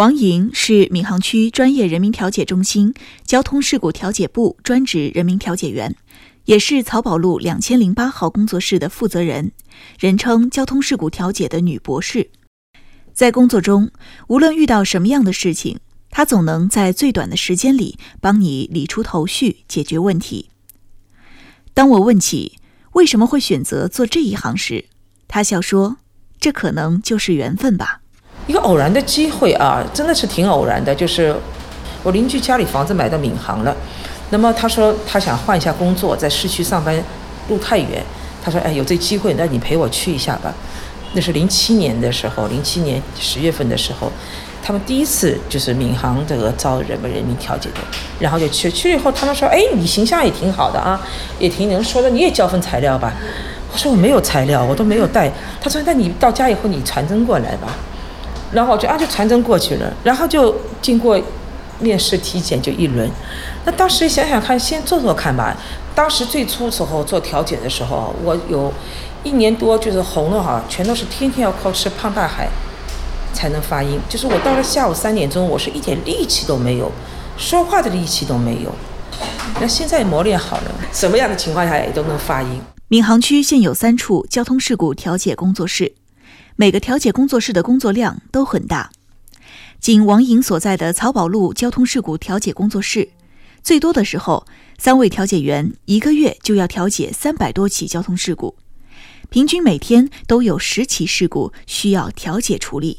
王莹是闵行区专业人民调解中心交通事故调解部专职人民调解员，也是漕宝路两千零八号工作室的负责人，人称交通事故调解的女博士。在工作中，无论遇到什么样的事情，她总能在最短的时间里帮你理出头绪，解决问题。当我问起为什么会选择做这一行时，她笑说：“这可能就是缘分吧。”一个偶然的机会啊，真的是挺偶然的。就是我邻居家里房子买到闵行了，那么他说他想换一下工作，在市区上班路太远。他说：“哎，有这机会，那你陪我去一下吧。”那是零七年的时候，零七年十月份的时候，他们第一次就是闵行这个招人们人民调解的，然后就去去了以后，他们说：“哎，你形象也挺好的啊，也挺能说的，你也交份材料吧。”我说：“我没有材料，我都没有带。”他说：“那你到家以后你传真过来吧。”然后就啊就传真过去了，然后就经过面试体检就一轮。那当时想想看，先做做看吧。当时最初时候做调解的时候，我有一年多就是红了哈，全都是天天要靠吃胖大海才能发音。就是我到了下午三点钟，我是一点力气都没有，说话的力气都没有。那现在磨练好了，什么样的情况下也都能发音。闵行区现有三处交通事故调解工作室。每个调解工作室的工作量都很大，仅王莹所在的曹宝路交通事故调解工作室，最多的时候，三位调解员一个月就要调解三百多起交通事故，平均每天都有十起事故需要调解处理。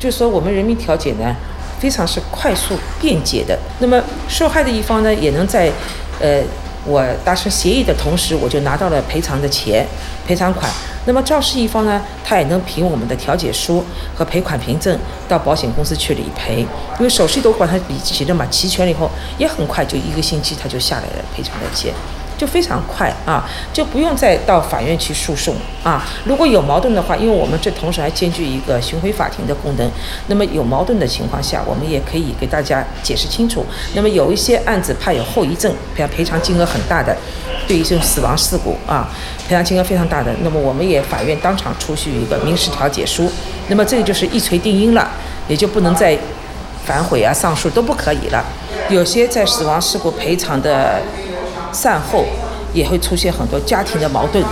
就是说，我们人民调解呢，非常是快速便捷的。那么受害的一方呢，也能在，呃，我达成协议的同时，我就拿到了赔偿的钱，赔偿款。那么肇事一方呢，他也能凭我们的调解书和赔款凭证到保险公司去理赔，因为手续都管他理齐了嘛，齐全了以后，也很快就一个星期他就下来了赔偿的钱。就非常快啊，就不用再到法院去诉讼啊。如果有矛盾的话，因为我们这同时还兼具一个巡回法庭的功能，那么有矛盾的情况下，我们也可以给大家解释清楚。那么有一些案子怕有后遗症，比如赔偿金额很大的，对于这种死亡事故啊，赔偿金额非常大的，那么我们也法院当场出具一个民事调解书，那么这个就是一锤定音了，也就不能再反悔啊、上诉都不可以了。有些在死亡事故赔偿的。善后也会出现很多家庭的矛盾，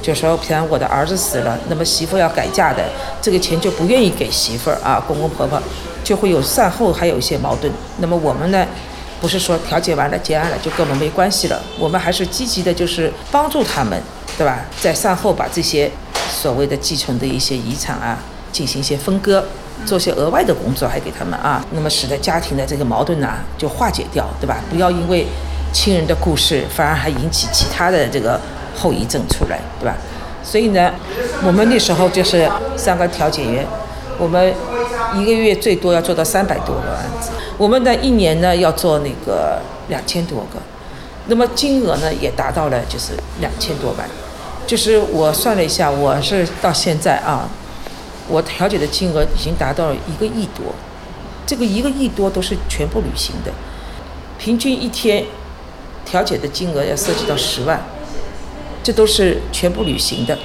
就说，比方我的儿子死了，那么媳妇要改嫁的，这个钱就不愿意给媳妇儿啊，公公婆婆就会有善后，还有一些矛盾。那么我们呢，不是说调解完了结案了就跟我们没关系了，我们还是积极的，就是帮助他们，对吧？在善后把这些所谓的继承的一些遗产啊，进行一些分割，做些额外的工作还给他们啊，那么使得家庭的这个矛盾呢就化解掉，对吧？不要因为。亲人的故事反而还引起其他的这个后遗症出来，对吧？所以呢，我们那时候就是三个调解员，我们一个月最多要做到三百多个案子，我们的一年呢要做那个两千多个，那么金额呢也达到了就是两千多万，就是我算了一下，我是到现在啊，我调解的金额已经达到了一个亿多，这个一个亿多都是全部履行的，平均一天。调解的金额要涉及到十万，这都是全部履行的。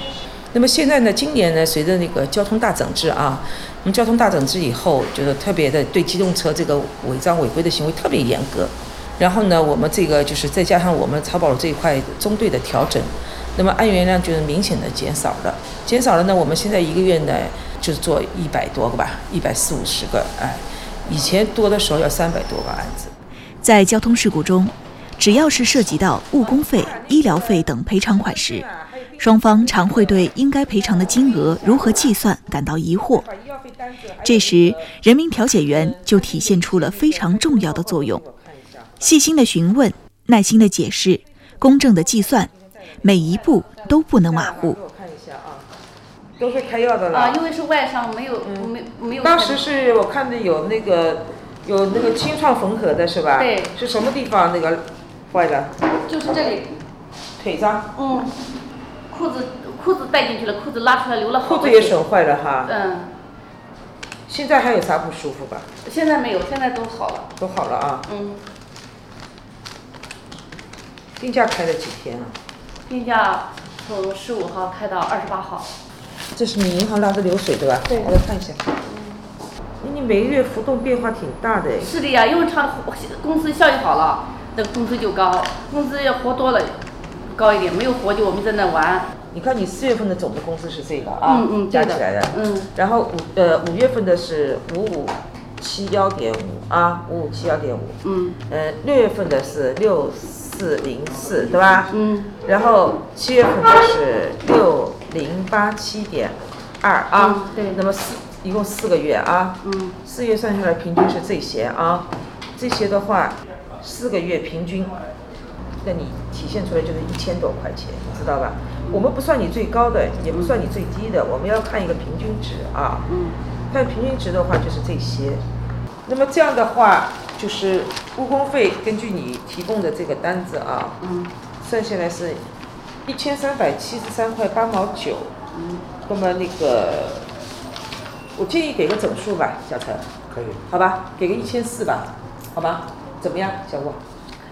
那么现在呢，今年呢，随着那个交通大整治啊，我们交通大整治以后，就是特别的对机动车这个违章违规的行为特别严格。然后呢，我们这个就是再加上我们曹保这一块中队的调整，那么案源量就是明显的减少了。减少了呢，我们现在一个月呢就是做一百多个吧，一百四五十个，哎，以前多的时候要三百多个案子。在交通事故中。只要是涉及到误工费、医疗费等赔偿款时，双方常会对应该赔偿的金额如何计算感到疑惑。这时，人民调解员就体现出了非常重要的作用：细心的询问、耐心的解释、公正的计算，每一步都不能马虎。看一下啊，都是开药的了。啊，因为是外伤，没有没没有。当时是我看的有那个有那个清创缝合的是吧？对。是什么地方那个？坏的，就是这里，腿上。嗯，裤子裤子带进去了，裤子拉出来流了好多裤子也损坏了哈。嗯。现在还有啥不舒服吧？现在没有，现在都好了。都好了啊。嗯。病假开了几天了？病假从十五号开到二十八号。这是你银行拉的流水对吧？对。我来看一下。嗯。你每个月浮动变化挺大的。是的呀，因为他公司效益好了，那工资就高；工资要活多了，高一点；没有活就我们在那玩。你看，你四月份的总的工资是这个啊，嗯嗯，加起来的，嗯。然后五呃五月份的是五五七幺点五啊，五五七幺点五。嗯。呃，六月份的是六四零四，对吧？嗯。然后七月份的是六零八七点二啊。对。那么四一共四个月啊。嗯。四月算下来平均是这些啊，这些的话，四个月平均，那你体现出来就是一千多块钱，知道吧？我们不算你最高的，也不算你最低的，我们要看一个平均值啊。嗯。看平均值的话就是这些，那么这样的话就是误工费，根据你提供的这个单子啊，嗯，算下来是一千三百七十三块八毛九。嗯。那么那个，我建议给个整数吧，小陈。可以。好吧，给个一千四吧，好吧？怎么样，小吴？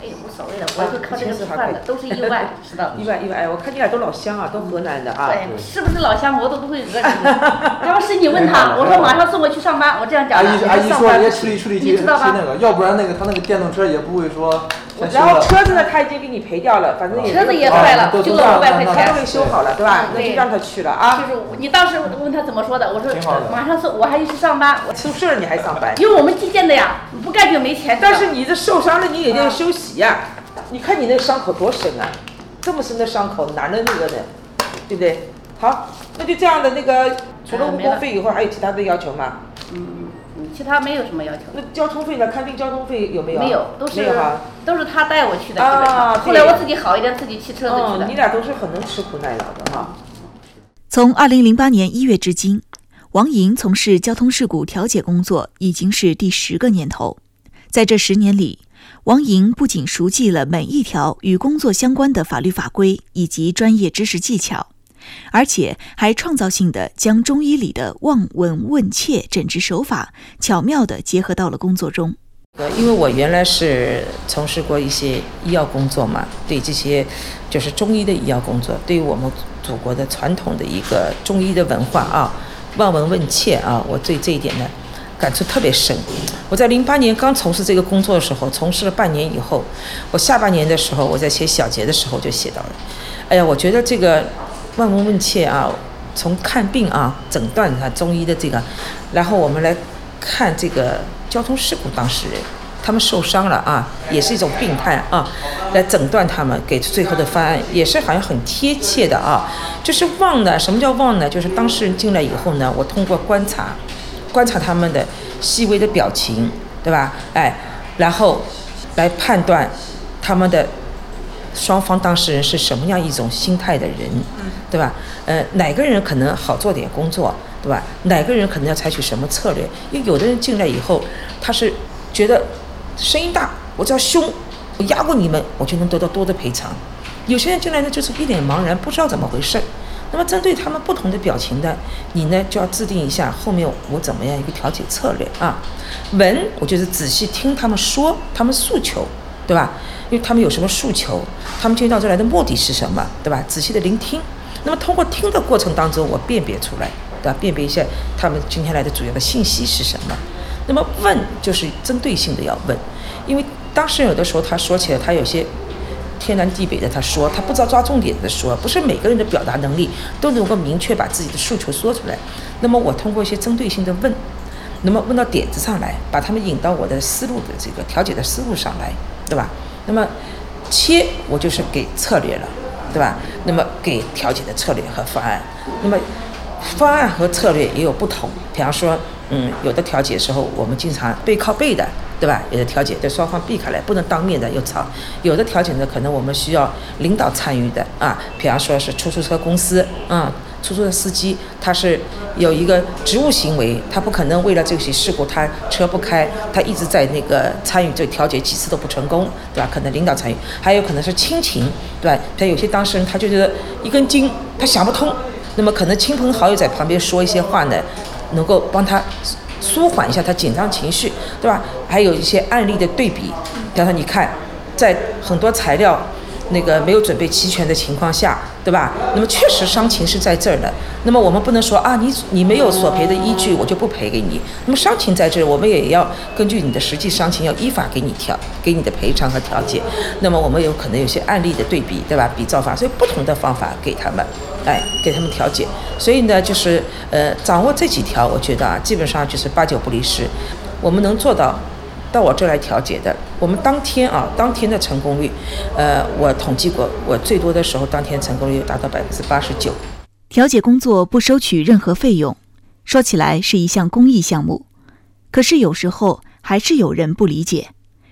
哎，无所谓的，我就靠这个吃饭的，都是意外，知 道意外意外，哎，我看你俩都老乡啊，都河南的啊。对，是不是老乡我都不会讹你。当时你问他，我说马上送我去上班，我这样讲的。阿姨阿姨说人家处理处理你知道吧？那个，要不然那个他那个电动车也不会说。然后车子呢，他已经给你赔掉了，反正也车子也坏了，就五百块钱，他都给修好了，对吧？那就让他去了啊。就是你当时问他怎么说的，我说马上送，我还去上班，我出事了你还上班？因为我们计件的呀，不干就没钱。但是你这受伤了，你也要休息呀。你看你那个伤口多深啊，这么深的伤口哪能那个呢？对不对？好，那就这样的那个，除了误工费以后，还有其他的要求吗？嗯。其他没有什么要求。那交通费呢？看病交通费有没有？没有，都是都是他带我去的。啊，后来我自己好一点，自己骑车子去的。你俩都是很能吃苦耐劳的哈。从二零零八年一月至今，王莹从事交通事故调解工作已经是第十个年头。在这十年里，王莹不仅熟记了每一条与工作相关的法律法规以及专业知识技巧。而且还创造性的将中医里的望闻问切诊治手法巧妙地结合到了工作中。呃，因为我原来是从事过一些医药工作嘛，对这些就是中医的医药工作，对于我们祖国的传统的一个中医的文化啊，望闻问切啊，我对这一点呢感触特别深。我在零八年刚从事这个工作的时候，从事了半年以后，我下半年的时候，我在写小结的时候就写到了，哎呀，我觉得这个。望闻问切啊，从看病啊、诊断他中医的这个，然后我们来看这个交通事故当事人，他们受伤了啊，也是一种病态啊，来诊断他们，给出最后的方案，也是好像很贴切的啊。就是望呢，什么叫望呢？就是当事人进来以后呢，我通过观察，观察他们的细微的表情，对吧？哎，然后来判断他们的。双方当事人是什么样一种心态的人，对吧？呃，哪个人可能好做点工作，对吧？哪个人可能要采取什么策略？因为有的人进来以后，他是觉得声音大，我只要凶，我压过你们，我就能得到多的赔偿。有些人进来呢，就是一脸茫然，不知道怎么回事。那么针对他们不同的表情的，你呢就要制定一下后面我怎么样一个调解策略啊？闻，我就是仔细听他们说，他们诉求。对吧？因为他们有什么诉求，他们今天到这来的目的是什么？对吧？仔细的聆听，那么通过听的过程当中，我辨别出来，对吧？辨别一下他们今天来的主要的信息是什么。那么问就是针对性的要问，因为当事人有的时候他说起来，他有些天南地北的，他说他不知道抓重点的说，不是每个人的表达能力都能够明确把自己的诉求说出来。那么我通过一些针对性的问，那么问到点子上来，把他们引到我的思路的这个调解的思路上来。对吧？那么切我就是给策略了，对吧？那么给调解的策略和方案，那么方案和策略也有不同。比方说，嗯，有的调解时候我们经常背靠背的，对吧？有的调解对双方避开来，不能当面的又吵。有的调解呢，可能我们需要领导参与的啊，比方说是出租车公司，嗯。出租车司机他是有一个职务行为，他不可能为了这些事故他车不开，他一直在那个参与这调解几次都不成功，对吧？可能领导参与，还有可能是亲情，对吧？像有些当事人他就觉得一根筋，他想不通，那么可能亲朋好友在旁边说一些话呢，能够帮他舒缓一下他紧张情绪，对吧？还有一些案例的对比，比方说你看，在很多材料。那个没有准备齐全的情况下，对吧？那么确实伤情是在这儿的。那么我们不能说啊，你你没有索赔的依据，我就不赔给你。那么伤情在这儿，我们也要根据你的实际伤情，要依法给你调给你的赔偿和调解。那么我们有可能有些案例的对比，对吧？比照法，所以不同的方法给他们，哎，给他们调解。所以呢，就是呃，掌握这几条，我觉得啊，基本上就是八九不离十。我们能做到。到我这来调解的，我们当天啊，当天的成功率，呃，我统计过，我最多的时候，当天成功率达到百分之八十九。调解工作不收取任何费用，说起来是一项公益项目，可是有时候还是有人不理解，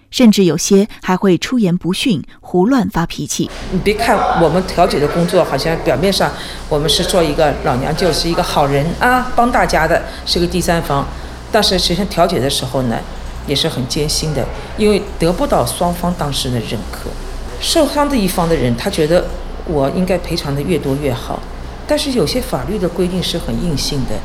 甚至有些还会出言不逊、胡乱发脾气。你别看我们调解的工作，好像表面上我们是做一个老娘舅，是一个好人啊，帮大家的，是个第三方，但是实际上调解的时候呢？也是很艰辛的，因为得不到双方当事人的认可。受伤的一方的人，他觉得我应该赔偿的越多越好，但是有些法律的规定是很硬性的。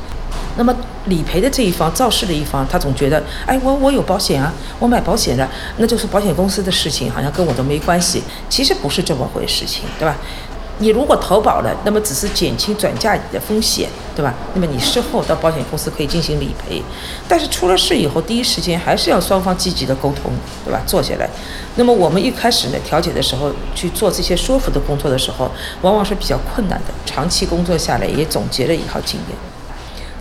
那么理赔的这一方、肇事的一方，他总觉得，哎，我我有保险啊，我买保险了，那就是保险公司的事情，好像跟我都没关系。其实不是这么回事情，对吧？你如果投保了，那么只是减轻转嫁你的风险，对吧？那么你事后到保险公司可以进行理赔，但是出了事以后，第一时间还是要双方积极的沟通，对吧？坐下来。那么我们一开始呢，调解的时候去做这些说服的工作的时候，往往是比较困难的。长期工作下来，也总结了一套经验。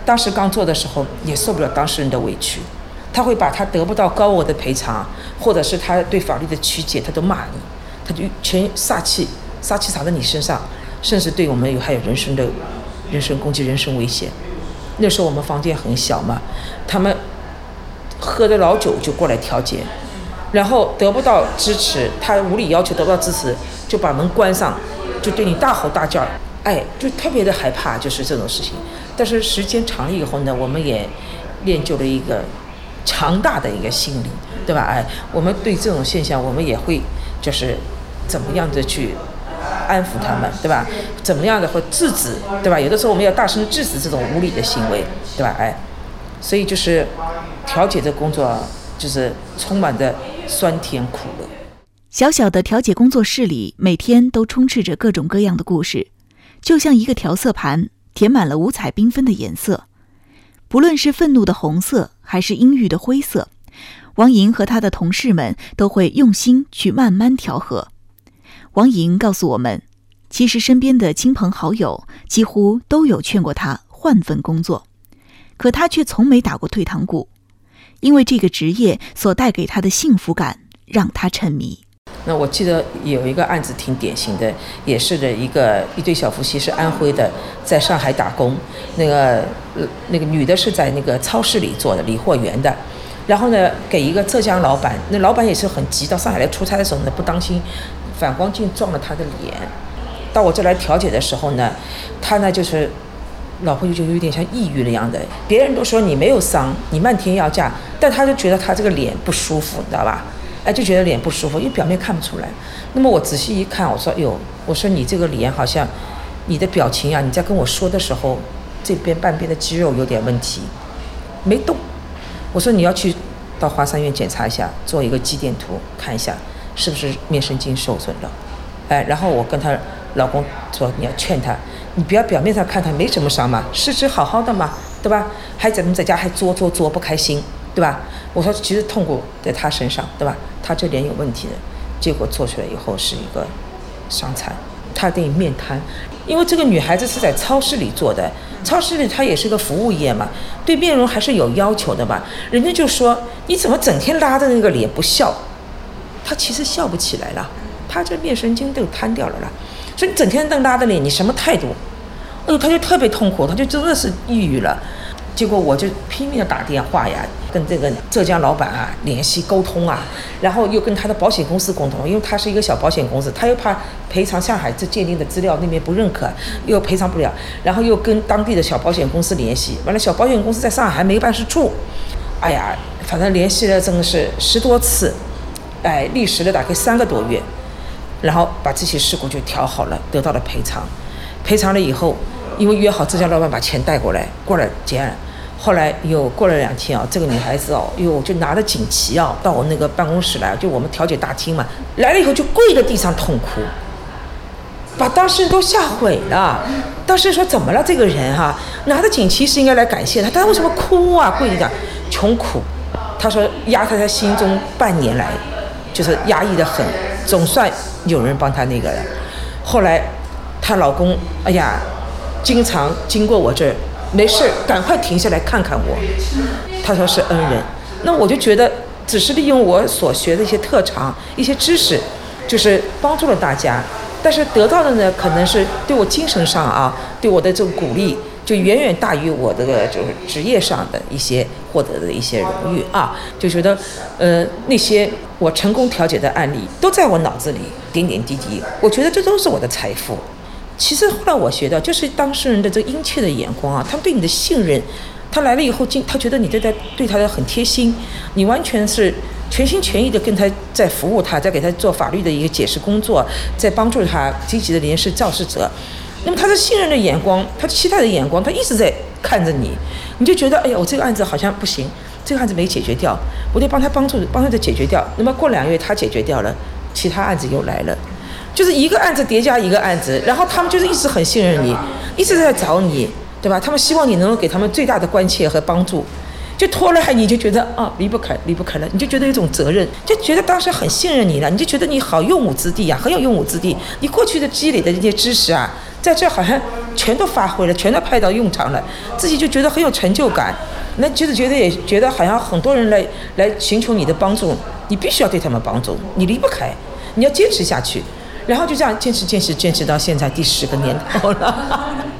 当时刚做的时候，也受不了当事人的委屈，他会把他得不到高额的赔偿，或者是他对法律的曲解，他都骂你，他就全撒气。杀气撒在你身上，甚至对我们有还有人身的、人身攻击、人身危险。那时候我们房间很小嘛，他们喝的老酒就过来调解，然后得不到支持，他无理要求得不到支持，就把门关上，就对你大吼大叫，哎，就特别的害怕，就是这种事情。但是时间长了以后呢，我们也练就了一个强大的一个心理，对吧？哎，我们对这种现象，我们也会就是怎么样的去。安抚他们，对吧？怎么样的或制止，对吧？有的时候我们要大声制止这种无理的行为，对吧？哎，所以就是调解的工作，就是充满着酸甜苦乐。小小的调解工作室里，每天都充斥着各种各样的故事，就像一个调色盘，填满了五彩缤纷的颜色。不论是愤怒的红色，还是阴郁的灰色，王莹和他的同事们都会用心去慢慢调和。王莹告诉我们，其实身边的亲朋好友几乎都有劝过他换份工作，可他却从没打过退堂鼓，因为这个职业所带给他的幸福感让他沉迷。那我记得有一个案子挺典型的，也是的一个一对小夫妻是安徽的，在上海打工，那个那个女的是在那个超市里做的理货员的，然后呢给一个浙江老板，那老板也是很急，到上海来出差的时候呢不当心。反光镜撞了他的脸，到我这来调解的时候呢，他呢就是老婆就就有点像抑郁了样的。别人都说你没有伤，你漫天要价，但他就觉得他这个脸不舒服，你知道吧？哎，就觉得脸不舒服，因为表面看不出来。那么我仔细一看，我说哟，我说你这个脸好像你的表情啊，你在跟我说的时候，这边半边的肌肉有点问题，没动。我说你要去到华山医院检查一下，做一个肌电图看一下。是不是面神经受损了？哎，然后我跟她老公说，你要劝她，你不要表面上看她没什么伤嘛，事实好好的嘛，对吧？还怎么在家还作作作不开心，对吧？我说其实痛苦在她身上，对吧？她这脸有问题的，结果做出来以后是一个伤残，她得面瘫，因为这个女孩子是在超市里做的，超市里她也是个服务业嘛，对面容还是有要求的嘛？人家就说你怎么整天拉着那个脸不笑？她其实笑不起来了，她这面神经都瘫掉了啦，所以你整天瞪拉着脸，你什么态度？哎呦，她就特别痛苦，她就真的是抑郁了。结果我就拼命的打电话呀，跟这个浙江老板啊联系沟通啊，然后又跟他的保险公司沟通，因为他是一个小保险公司，他又怕赔偿上海这鉴定的资料那边不认可，又赔偿不了，然后又跟当地的小保险公司联系，完了小保险公司在上海还没办事处，哎呀，反正联系了真的是十多次。哎，历时了大概三个多月，然后把这些事故就调好了，得到了赔偿。赔偿了以后，因为约好浙江老板把钱带过来，过来结案。后来又过了两天啊，这个女孩子哦，哟就拿着锦旗啊，到我那个办公室来，就我们调解大厅嘛，来了以后就跪在地上痛哭。把当事人都吓毁了。当事人说：“怎么了？这个人哈、拿着锦旗是应该来感谢他，但他为什么哭啊？跪着讲穷苦。”他说压在他心中半年来，就是压抑的很，总算有人帮他那个了。后来她老公，哎呀，经常经过我这儿，没事赶快停下来看看我。他说是恩人，那我就觉得只是利用我所学的一些特长、一些知识，就是帮助了大家，但是得到的呢，可能是对我精神上啊，对我的这种鼓励，就远远大于我这个就是职业上的一些获得的一些荣誉啊，就觉得，呃，那些我成功调解的案例都在我脑子里点点滴滴，我觉得这都是我的财富。其实后来我学到，就是当事人的这个殷切的眼光啊，他们对你的信任，他来了以后，他觉得你对他对他的很贴心，你完全是全心全意的跟他在服务他，在给他做法律的一个解释工作，在帮助他积极的联系肇事者。那么他的信任的眼光，他期待的眼光，他一直在看着你，你就觉得，哎呀，我这个案子好像不行，这个案子没解决掉，我得帮他帮助帮他再解决掉。那么过两个月他解决掉了，其他案子又来了。就是一个案子叠加一个案子，然后他们就是一直很信任你，一直在找你，对吧？他们希望你能够给他们最大的关切和帮助，就拖了你就觉得啊离不开离不开了，你就觉得有一种责任，就觉得当时很信任你了，你就觉得你好用武之地啊，很有用武之地，你过去的积累的这些知识啊，在这好像全都发挥了，全都派到用场了，自己就觉得很有成就感，那就是觉得也觉得好像很多人来来寻求你的帮助，你必须要对他们帮助，你离不开，你要坚持下去。然后就这样坚持坚持坚持到现在第十个年头了。